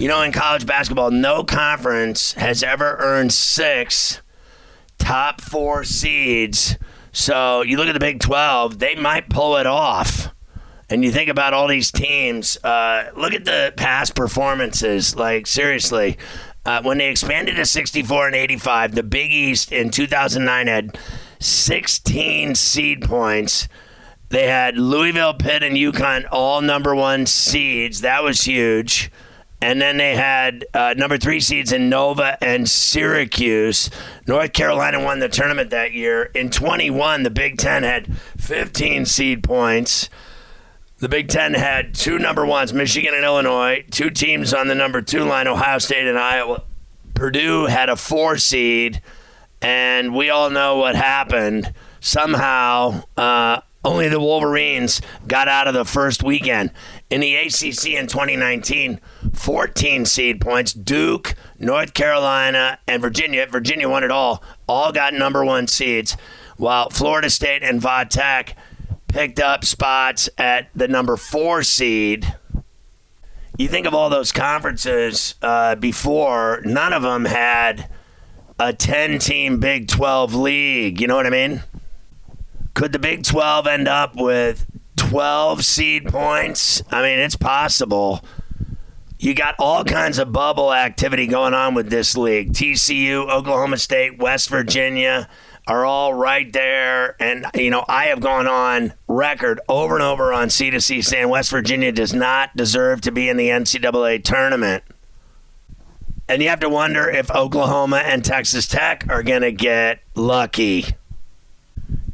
You know, in college basketball, no conference has ever earned six top four seeds. So you look at the Big 12, they might pull it off. And you think about all these teams, uh, look at the past performances. Like, seriously, uh, when they expanded to 64 and 85, the Big East in 2009 had 16 seed points. They had Louisville, Pitt, and UConn all number one seeds. That was huge. And then they had uh, number three seeds in Nova and Syracuse. North Carolina won the tournament that year. In 21, the Big Ten had 15 seed points. The Big Ten had two number ones, Michigan and Illinois, two teams on the number two line, Ohio State and Iowa. Purdue had a four seed, and we all know what happened. Somehow, uh, only the Wolverines got out of the first weekend. In the ACC in 2019, 14 seed points. Duke, North Carolina, and Virginia. Virginia won it all. All got number one seeds, while Florida State and Va Tech picked up spots at the number four seed. You think of all those conferences uh, before, none of them had a 10 team Big 12 league. You know what I mean? Could the Big 12 end up with 12 seed points? I mean, it's possible. You got all kinds of bubble activity going on with this league. TCU, Oklahoma State, West Virginia are all right there. And, you know, I have gone on record over and over on C2C saying West Virginia does not deserve to be in the NCAA tournament. And you have to wonder if Oklahoma and Texas Tech are going to get lucky.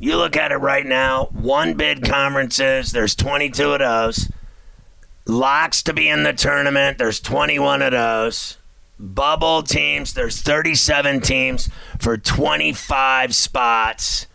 You look at it right now, one bid conferences, there's 22 of those. Locks to be in the tournament, there's 21 of those. Bubble teams, there's 37 teams for 25 spots.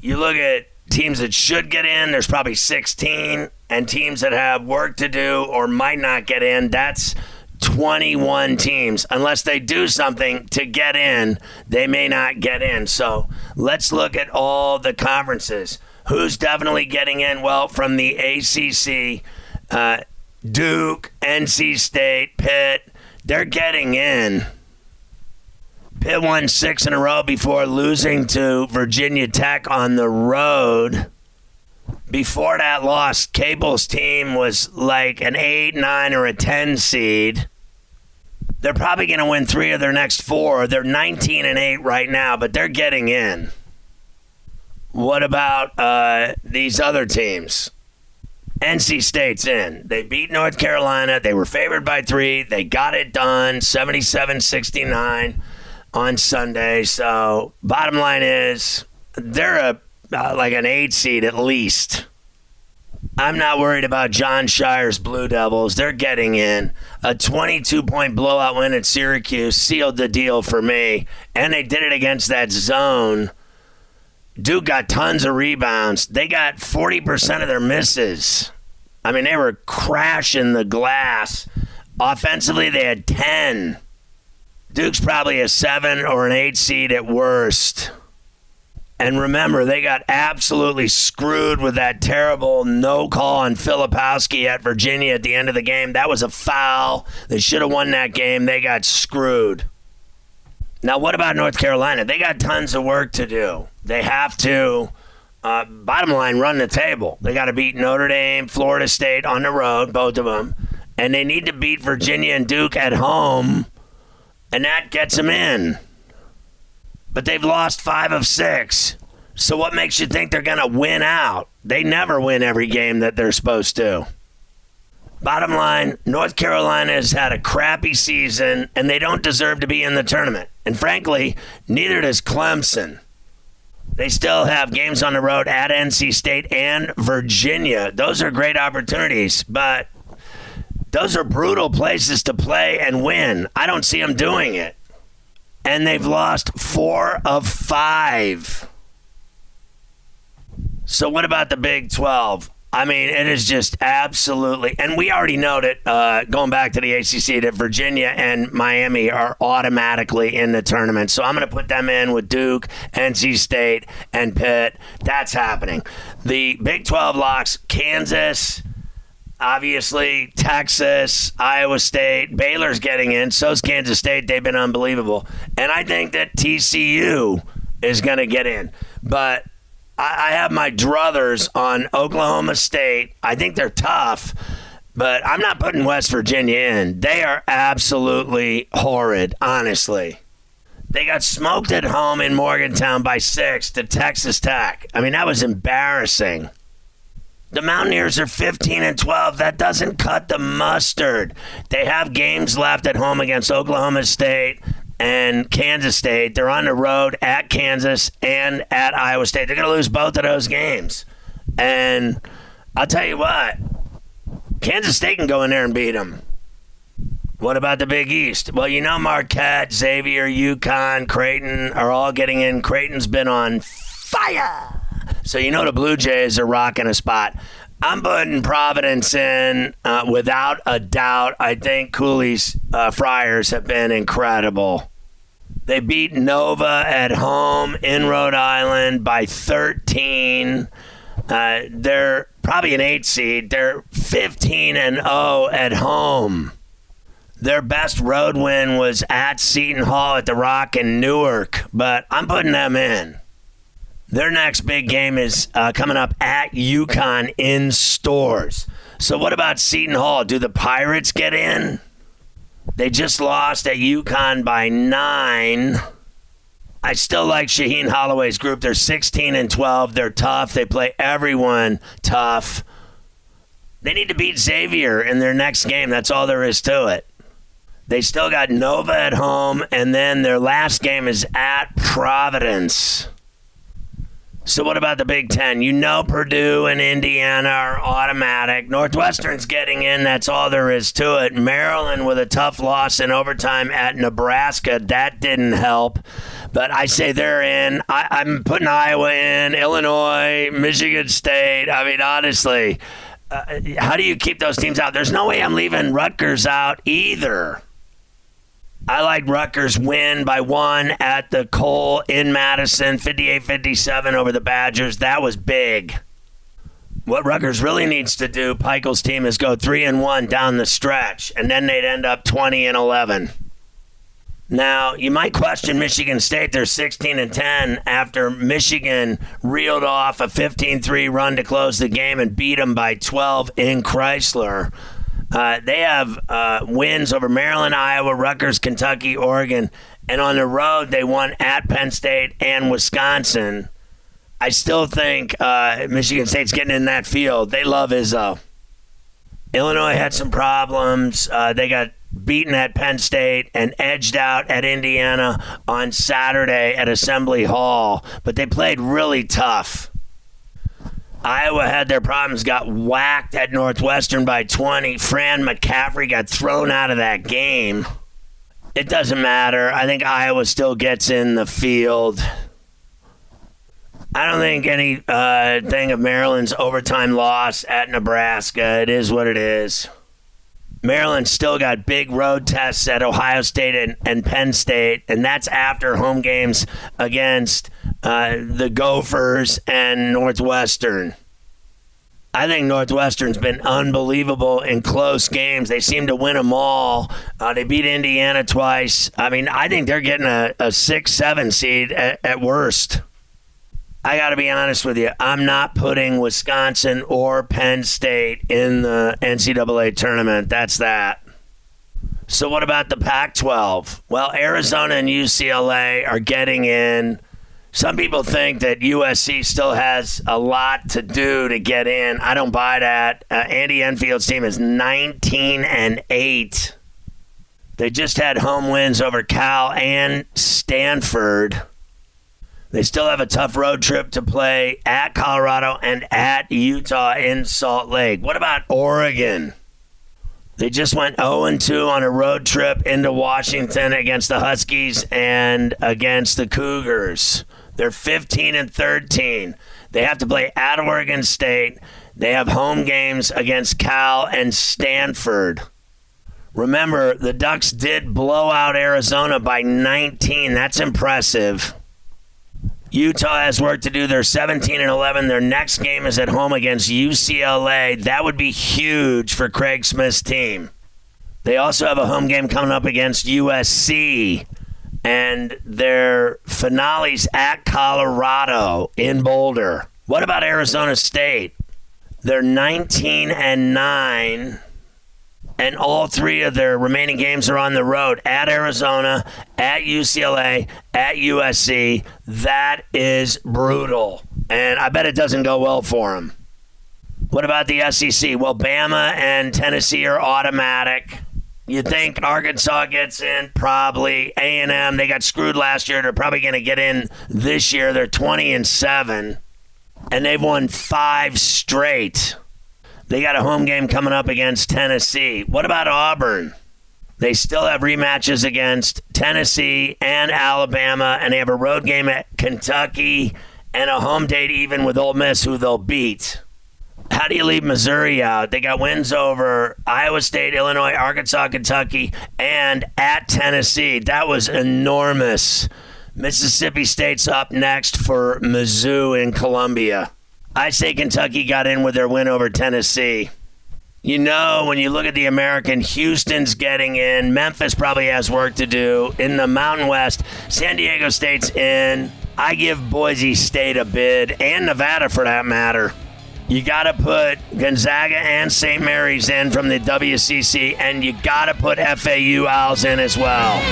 You look at teams that should get in, there's probably 16, and teams that have work to do or might not get in, that's 21 teams. Unless they do something to get in, they may not get in. So let's look at all the conferences. Who's definitely getting in? Well, from the ACC, uh, Duke, NC State, Pitt, they're getting in. Pitt won six in a row before losing to Virginia Tech on the road. Before that loss, Capel's team was like an 8, 9, or a 10 seed. They're probably going to win three of their next four. They're 19 and 8 right now, but they're getting in. What about uh, these other teams? NC State's in. They beat North Carolina. They were favored by three. They got it done 77 69 on Sunday. So, bottom line is they're a uh, like an eight seed at least. I'm not worried about Jon Scheyer's Blue Devils. They're getting in. A 22 point blowout win at Syracuse sealed the deal for me. And they did it against that zone. Duke got tons of rebounds. They got 40% of their misses. I mean, they were crashing the glass. Offensively, they had 10. Duke's probably a seven or an eight seed at worst. And remember, they got absolutely screwed with that terrible no call on Filipowski at Virginia at the end of the game. That was a foul. They should have won that game. They got screwed. Now, what about North Carolina? They got tons of work to do. They have to, uh, bottom line, run the table. They got to beat Notre Dame, Florida State on the road, both of them. and they need to beat Virginia and Duke at home, and that gets them in. But they've lost five of six. So what makes you think they're going to win out? They never win every game that they're supposed to. Bottom line, North Carolina has had a crappy season and they don't deserve to be in the tournament. And frankly, neither does Clemson. They still have games on the road at NC State and Virginia. Those are great opportunities, but those are brutal places to play and win. I don't see them doing it. And they've lost four of five. So, what about the Big 12? I mean, it is just absolutely, and we already know that uh, going back to the ACC, that Virginia and Miami are automatically in the tournament. So I'm going to put them in with Duke, NC State, and Pitt. That's happening. The Big 12 locks Kansas, obviously Texas, Iowa State, Baylor's getting in. So's Kansas State. They've been unbelievable. And I think that TCU is going to get in. But I, I have my druthers on Oklahoma State. I think they're tough, but I'm not putting West Virginia in. They are absolutely horrid, honestly. They got smoked at home in Morgantown by six to Texas Tech. I mean, that was embarrassing. The Mountaineers are 15 and 12. That doesn't cut the mustard. They have games left at home against Oklahoma State, and Kansas State. They're on the road at Kansas and at Iowa State. They're going to lose both of those games. And I'll tell you what, Kansas State can go in there and beat them. What about the Big East? Well, you know Marquette, Xavier, UConn, Creighton are all getting in. Creighton's been on fire. So you know the Blue Jays are rocking a spot. I'm putting Providence in uh, without a doubt. I think Cooley's uh, Friars have been incredible. They beat Nova at home in Rhode Island by 13. Uh, they're probably an eight seed. They're 15 and 0 at home. Their best road win was at Seton Hall at the Rock in Newark, but I'm putting them in. Their next big game is uh, coming up at UConn in Storrs. So, what about Seton Hall? Do the Pirates get in? They just lost at UConn by nine. I still like Shaheen Holloway's group. They're 16 and 12. They're tough. They play everyone tough. They need to beat Xavier in their next game. That's all there is to it. They still got Nova at home, and then their last game is at Providence. So what about the Big Ten? You know Purdue and Indiana are automatic. Northwestern's getting in. That's all there is to it. Maryland with a tough loss in overtime at Nebraska. That didn't help. But I say they're in. I, am putting Iowa in, Illinois, Michigan State. I mean, honestly, uh, how do you keep those teams out? There's no way I'm leaving Rutgers out either. I like Rutgers win by one at the Kohl in Madison, 58 57 over the Badgers. That was big. What Rutgers really needs to do, Pikiell's team, is go 3 and 1 down the stretch, and then they'd end up 20 and 11. Now, you might question Michigan State. They're 16 and 10 after Michigan reeled off a 15 3 run to close the game and beat them by 12 in Crisler. Uh, they have uh, wins over Maryland, Iowa, Rutgers, Kentucky, Oregon, and on the road they won at Penn State and Wisconsin. I still think uh, Michigan State's getting in that field. They love Izzo. Illinois had some problems. Uh, they got beaten at Penn State and edged out at Indiana on Saturday at Assembly Hall, but they played really tough. Iowa had their problems, got whacked at Northwestern by 20. Fran McCaffery got thrown out of that game. It doesn't matter. I think Iowa still gets in the field. I don't think any uh, thing of Maryland's overtime loss at Nebraska. It is what it is. Maryland still got big road tests at Ohio State and, and Penn State, and that's after home games against uh, the Gophers and Northwestern. I think Northwestern's been unbelievable in close games. They seem to win them all. Uh, they beat Indiana twice. I mean, I think they're getting a, a six, seven seed at, at worst. I got to be honest with you. I'm not putting Wisconsin or Penn State in the NCAA tournament. That's that. So, what about the Pac 12? Well, Arizona and UCLA are getting in. Some people think that USC still has a lot to do to get in. I don't buy that. Uh, Andy Enfield's team is 19 and 8. They just had home wins over Cal and Stanford. They still have a tough road trip to play at Colorado and at Utah in Salt Lake. What about Oregon? They just went 0 2 on a road trip into Washington against the Huskies and against the Cougars. They're 15 and 13. They have to play at Oregon State. They have home games against Cal and Stanford. Remember, the Ducks did blow out Arizona by 19. That's impressive. Utah has work to do. They're 17 and 11. Their next game is at home against UCLA. That would be huge for Craig Smith's team. They also have a home game coming up against USC, and their finales at Colorado in Boulder. What about Arizona State? They're 19 and 9 and all three of their remaining games are on the road at Arizona, at UCLA, at USC. That is brutal. And I bet it doesn't go well for them. What about the SEC? Well, Bama and Tennessee are automatic. You think Arkansas gets in? Probably. A&M, they got screwed last year. They're probably going to get in this year. They're 20 and 7 and they've won 5 straight. They got a home game coming up against Tennessee. What about Auburn? They still have rematches against Tennessee and Alabama, and they have a road game at Kentucky and a home date even with Ole Miss, who they'll beat. How do you leave Missouri out? They got wins over Iowa State, Illinois, Arkansas, Kentucky, and at Tennessee. That was enormous. Mississippi State's up next for Mizzou in Columbia. I say Kentucky got in with their win over Tennessee. You know, when you look at the American, Houston's getting in. Memphis probably has work to do. In the Mountain West, San Diego State's in. I give Boise State a bid, and Nevada for that matter. You got to put Gonzaga and St. Mary's in from the WCC, and you got to put FAU Owls in as well.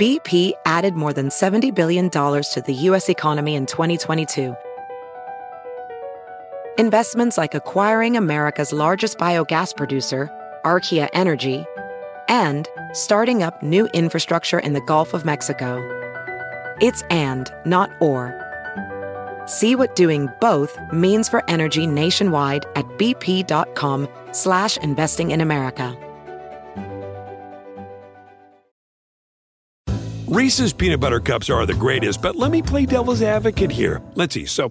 BP added more than $70 billion to the U.S. economy in 2022. Investments like acquiring America's largest biogas producer, Archaea Energy, and starting up new infrastructure in the Gulf of Mexico. It's and, not or. See what doing both means for energy nationwide at bp.com slash investing in America. Reese's peanut butter cups are the greatest, but let me play devil's advocate here. Let's see. So,